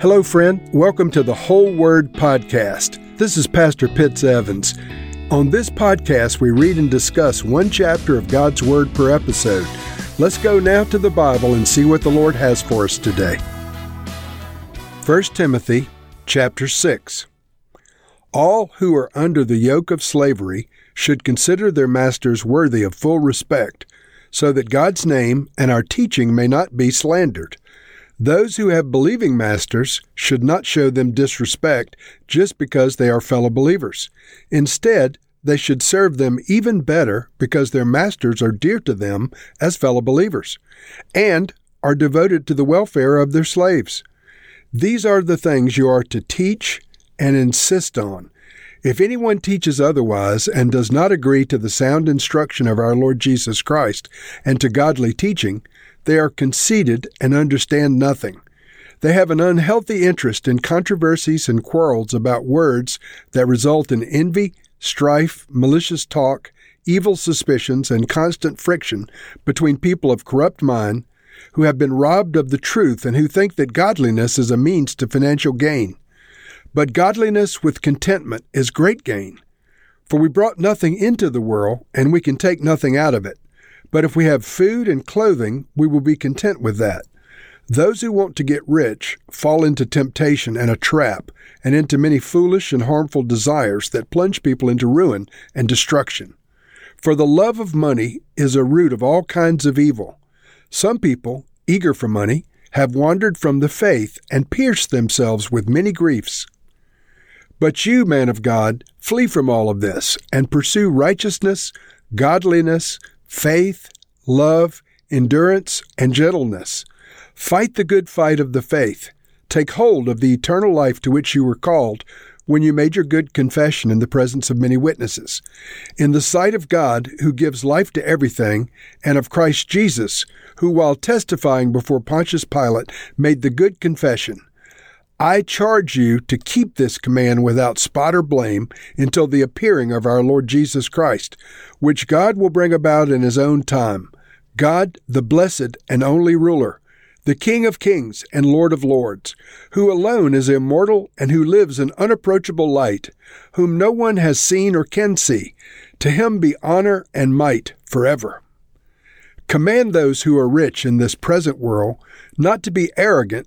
Hello, friend. Welcome to the Whole Word Podcast. This is Pastor Pitts Evans. On this podcast, we read and discuss one chapter of God's Word per episode. Let's go now to the Bible and see what the Lord has for us today. 1 Timothy chapter 6. All who are under the yoke of slavery should consider their masters worthy of full respect, so that God's name and our teaching may not be slandered. Those who have believing masters should not show them disrespect just because they are fellow believers. Instead, they should serve them even better because their masters are dear to them as fellow believers and are devoted to the welfare of their slaves. These are the things you are to teach and insist on. If anyone teaches otherwise and does not agree to the sound instruction of our Lord Jesus Christ and to godly teaching, they are conceited and understand nothing. They have an unhealthy interest in controversies and quarrels about words that result in envy, strife, malicious talk, evil suspicions, and constant friction between people of corrupt mind who have been robbed of the truth and who think that godliness is a means to financial gain. But godliness with contentment is great gain. For we brought nothing into the world, and we can take nothing out of it. But if we have food and clothing, we will be content with that. Those who want to get rich fall into temptation and a trap, and into many foolish and harmful desires that plunge people into ruin and destruction. For the love of money is a root of all kinds of evil. Some people, eager for money, have wandered from the faith and pierced themselves with many griefs. But you, man of God, flee from all of this and pursue righteousness, godliness, faith, love, endurance, and gentleness. Fight the good fight of the faith. Take hold of the eternal life to which you were called when you made your good confession in the presence of many witnesses. In the sight of God, who gives life to everything, and of Christ Jesus, who, while testifying before Pontius Pilate, made the good confession. I charge you to keep this command without spot or blame until the appearing of our Lord Jesus Christ, which God will bring about in his own time. God, the blessed and only ruler, the King of kings and Lord of lords, who alone is immortal and who lives in unapproachable light, whom no one has seen or can see, to him be honor and might forever. Command those who are rich in this present world not to be arrogant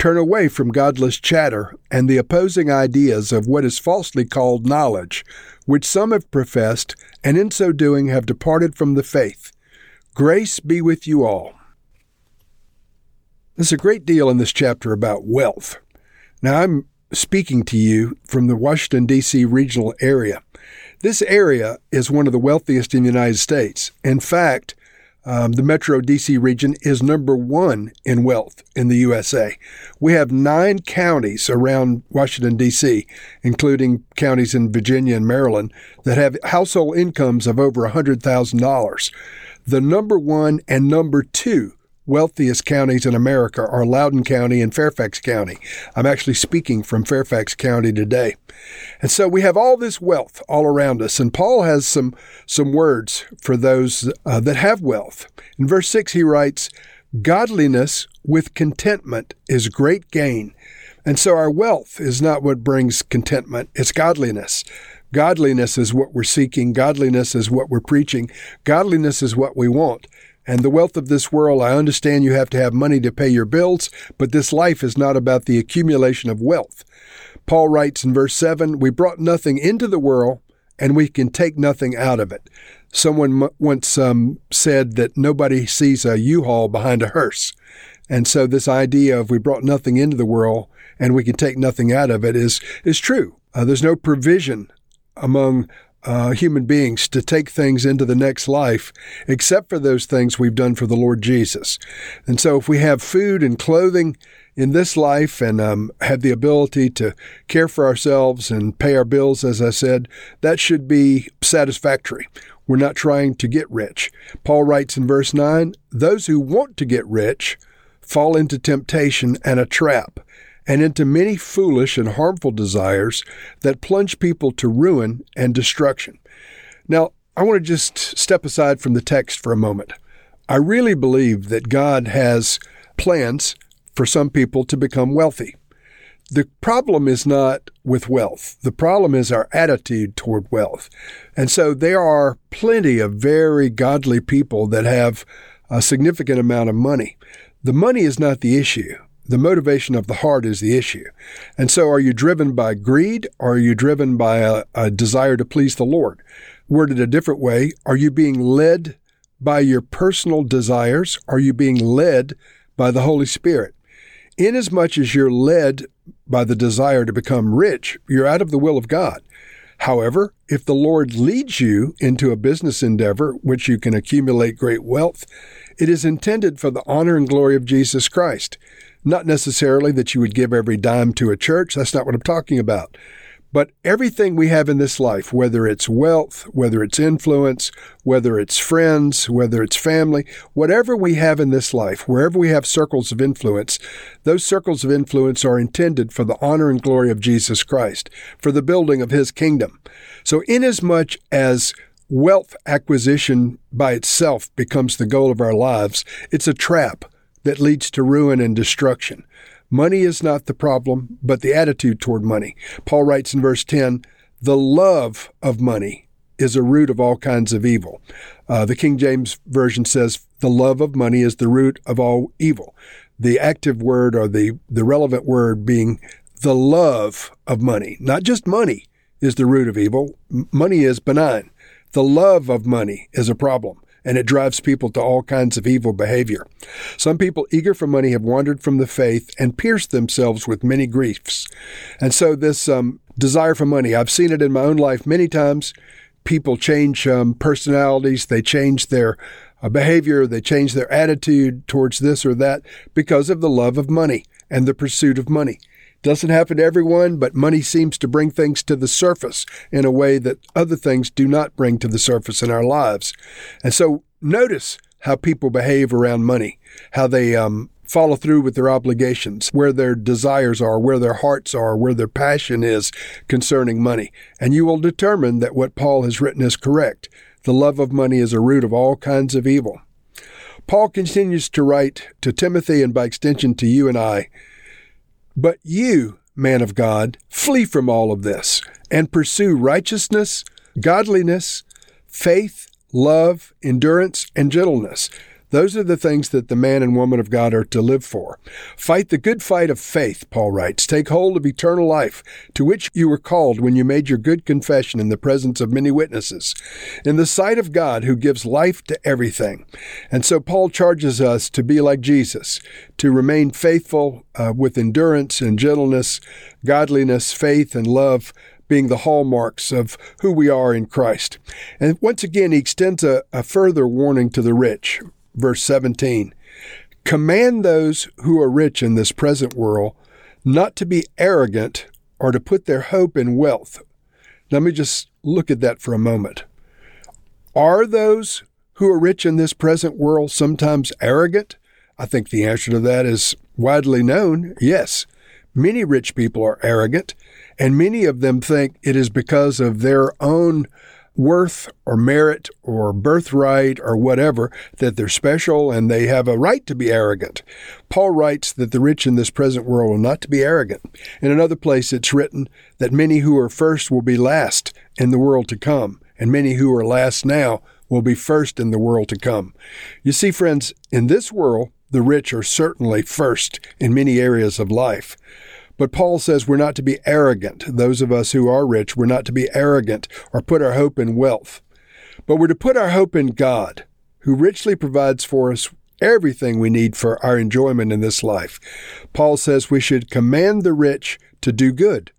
Turn away from godless chatter and the opposing ideas of what is falsely called knowledge, which some have professed, and in so doing have departed from the faith. Grace be with you all. There's a great deal in this chapter about wealth. Now, I'm speaking to you from the Washington, D.C. regional area. This area is one of the wealthiest in the United States. In fact, um, the Metro DC region is number one in wealth in the USA. We have nine counties around Washington, D.C., including counties in Virginia and Maryland, that have household incomes of over $100,000. The number one and number two wealthiest counties in America are Loudoun County and Fairfax County. I'm actually speaking from Fairfax County today. And so we have all this wealth all around us. And Paul has some, some words for those uh, that have wealth. In verse 6, he writes, Godliness with contentment is great gain. And so our wealth is not what brings contentment, it's godliness. Godliness is what we're seeking. Godliness is what we're preaching. Godliness is what we want. And the wealth of this world, I understand you have to have money to pay your bills, but this life is not about the accumulation of wealth. Paul writes in verse 7 We brought nothing into the world, and we can take nothing out of it. Someone once um, said that nobody sees a U-Haul behind a hearse. And so this idea of we brought nothing into the world and we can take nothing out of it is, is true. Uh, there's no provision among uh, human beings to take things into the next life, except for those things we've done for the Lord Jesus. And so, if we have food and clothing in this life and um, have the ability to care for ourselves and pay our bills, as I said, that should be satisfactory. We're not trying to get rich. Paul writes in verse 9 Those who want to get rich fall into temptation and a trap, and into many foolish and harmful desires that plunge people to ruin and destruction. Now, I want to just step aside from the text for a moment. I really believe that God has plans for some people to become wealthy. The problem is not with wealth. The problem is our attitude toward wealth. And so there are plenty of very godly people that have a significant amount of money. The money is not the issue. The motivation of the heart is the issue. And so are you driven by greed or are you driven by a, a desire to please the Lord? Worded a different way, are you being led by your personal desires? Are you being led by the Holy Spirit? Inasmuch as you're led by the desire to become rich, you're out of the will of God. However, if the Lord leads you into a business endeavor which you can accumulate great wealth, it is intended for the honor and glory of Jesus Christ. Not necessarily that you would give every dime to a church. That's not what I'm talking about. But everything we have in this life, whether it's wealth, whether it's influence, whether it's friends, whether it's family, whatever we have in this life, wherever we have circles of influence, those circles of influence are intended for the honor and glory of Jesus Christ, for the building of His kingdom. So, inasmuch as wealth acquisition by itself becomes the goal of our lives, it's a trap that leads to ruin and destruction. Money is not the problem, but the attitude toward money. Paul writes in verse 10 the love of money is a root of all kinds of evil. Uh, the King James Version says the love of money is the root of all evil. The active word or the, the relevant word being the love of money, not just money is the root of evil. M- money is benign. The love of money is a problem and it drives people to all kinds of evil behavior. Some people eager for money have wandered from the faith and pierced themselves with many griefs. And so, this um, desire for money, I've seen it in my own life many times. People change um, personalities, they change their uh, behavior, they change their attitude towards this or that because of the love of money and the pursuit of money. Doesn't happen to everyone, but money seems to bring things to the surface in a way that other things do not bring to the surface in our lives. And so notice how people behave around money, how they um, follow through with their obligations, where their desires are, where their hearts are, where their passion is concerning money. And you will determine that what Paul has written is correct. The love of money is a root of all kinds of evil. Paul continues to write to Timothy and by extension to you and I but you, man of God, flee from all of this and pursue righteousness, godliness, faith, love, endurance, and gentleness. Those are the things that the man and woman of God are to live for. Fight the good fight of faith, Paul writes. Take hold of eternal life, to which you were called when you made your good confession in the presence of many witnesses, in the sight of God who gives life to everything. And so Paul charges us to be like Jesus, to remain faithful uh, with endurance and gentleness, godliness, faith, and love being the hallmarks of who we are in Christ. And once again, he extends a, a further warning to the rich verse 17 Command those who are rich in this present world not to be arrogant or to put their hope in wealth. Let me just look at that for a moment. Are those who are rich in this present world sometimes arrogant? I think the answer to that is widely known yes. Many rich people are arrogant, and many of them think it is because of their own worth or merit or birthright or whatever, that they're special and they have a right to be arrogant. Paul writes that the rich in this present world are not to be arrogant. In another place, it's written that many who are first will be last in the world to come, and many who are last now will be first in the world to come. You see, friends, in this world, the rich are certainly first in many areas of life. But Paul says we're not to be arrogant. Those of us who are rich, we're not to be arrogant or put our hope in wealth. But we're to put our hope in God, who richly provides for us everything we need for our enjoyment in this life. Paul says we should command the rich to do good,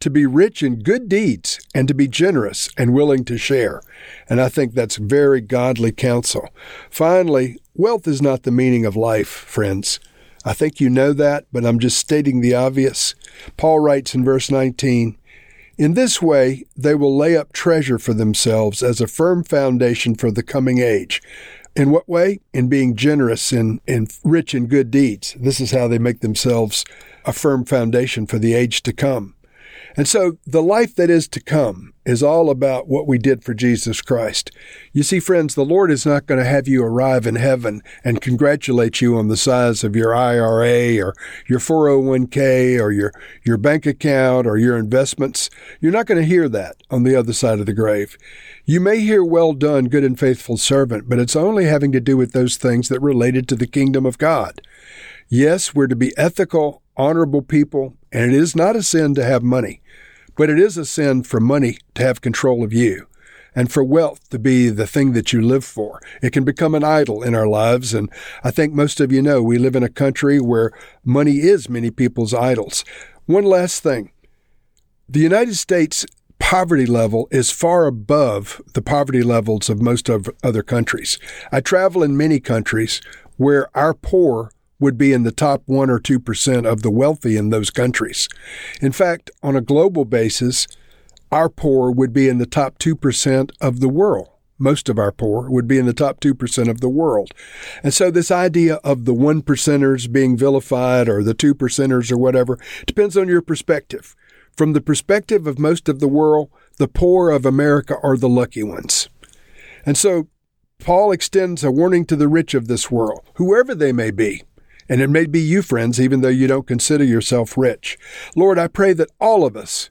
to be rich in good deeds, and to be generous and willing to share. And I think that's very godly counsel. Finally, wealth is not the meaning of life, friends. I think you know that, but I'm just stating the obvious. Paul writes in verse 19, in this way, they will lay up treasure for themselves as a firm foundation for the coming age. In what way? In being generous and, and rich in good deeds. This is how they make themselves a firm foundation for the age to come. And so the life that is to come is all about what we did for Jesus Christ. You see, friends, the Lord is not going to have you arrive in heaven and congratulate you on the size of your IRA or your 401k or your, your bank account or your investments. You're not going to hear that on the other side of the grave. You may hear, well done, good and faithful servant, but it's only having to do with those things that related to the kingdom of God. Yes, we're to be ethical, honorable people, and it is not a sin to have money. But it is a sin for money to have control of you and for wealth to be the thing that you live for. It can become an idol in our lives. And I think most of you know we live in a country where money is many people's idols. One last thing. The United States poverty level is far above the poverty levels of most of other countries. I travel in many countries where our poor would be in the top 1 or 2% of the wealthy in those countries. In fact, on a global basis, our poor would be in the top 2% of the world. Most of our poor would be in the top 2% of the world. And so this idea of the one percenters being vilified or the two percenters or whatever depends on your perspective. From the perspective of most of the world, the poor of America are the lucky ones. And so Paul extends a warning to the rich of this world, whoever they may be, and it may be you, friends, even though you don't consider yourself rich. Lord, I pray that all of us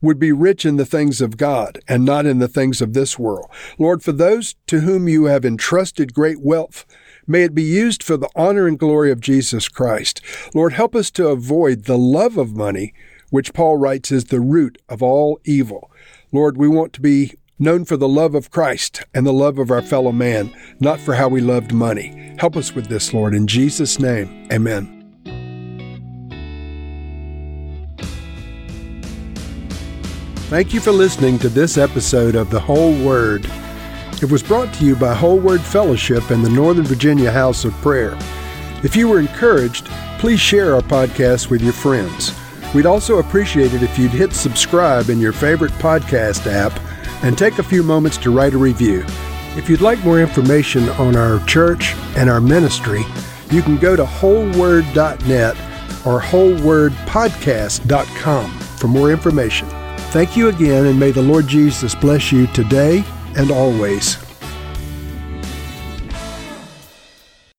would be rich in the things of God and not in the things of this world. Lord, for those to whom you have entrusted great wealth, may it be used for the honor and glory of Jesus Christ. Lord, help us to avoid the love of money, which Paul writes is the root of all evil. Lord, we want to be known for the love of Christ and the love of our fellow man, not for how we loved money. Help us with this, Lord. In Jesus' name, amen. Thank you for listening to this episode of The Whole Word. It was brought to you by Whole Word Fellowship and the Northern Virginia House of Prayer. If you were encouraged, please share our podcast with your friends. We'd also appreciate it if you'd hit subscribe in your favorite podcast app and take a few moments to write a review. If you'd like more information on our church and our ministry, you can go to wholeword.net or wholewordpodcast.com for more information. Thank you again, and may the Lord Jesus bless you today and always.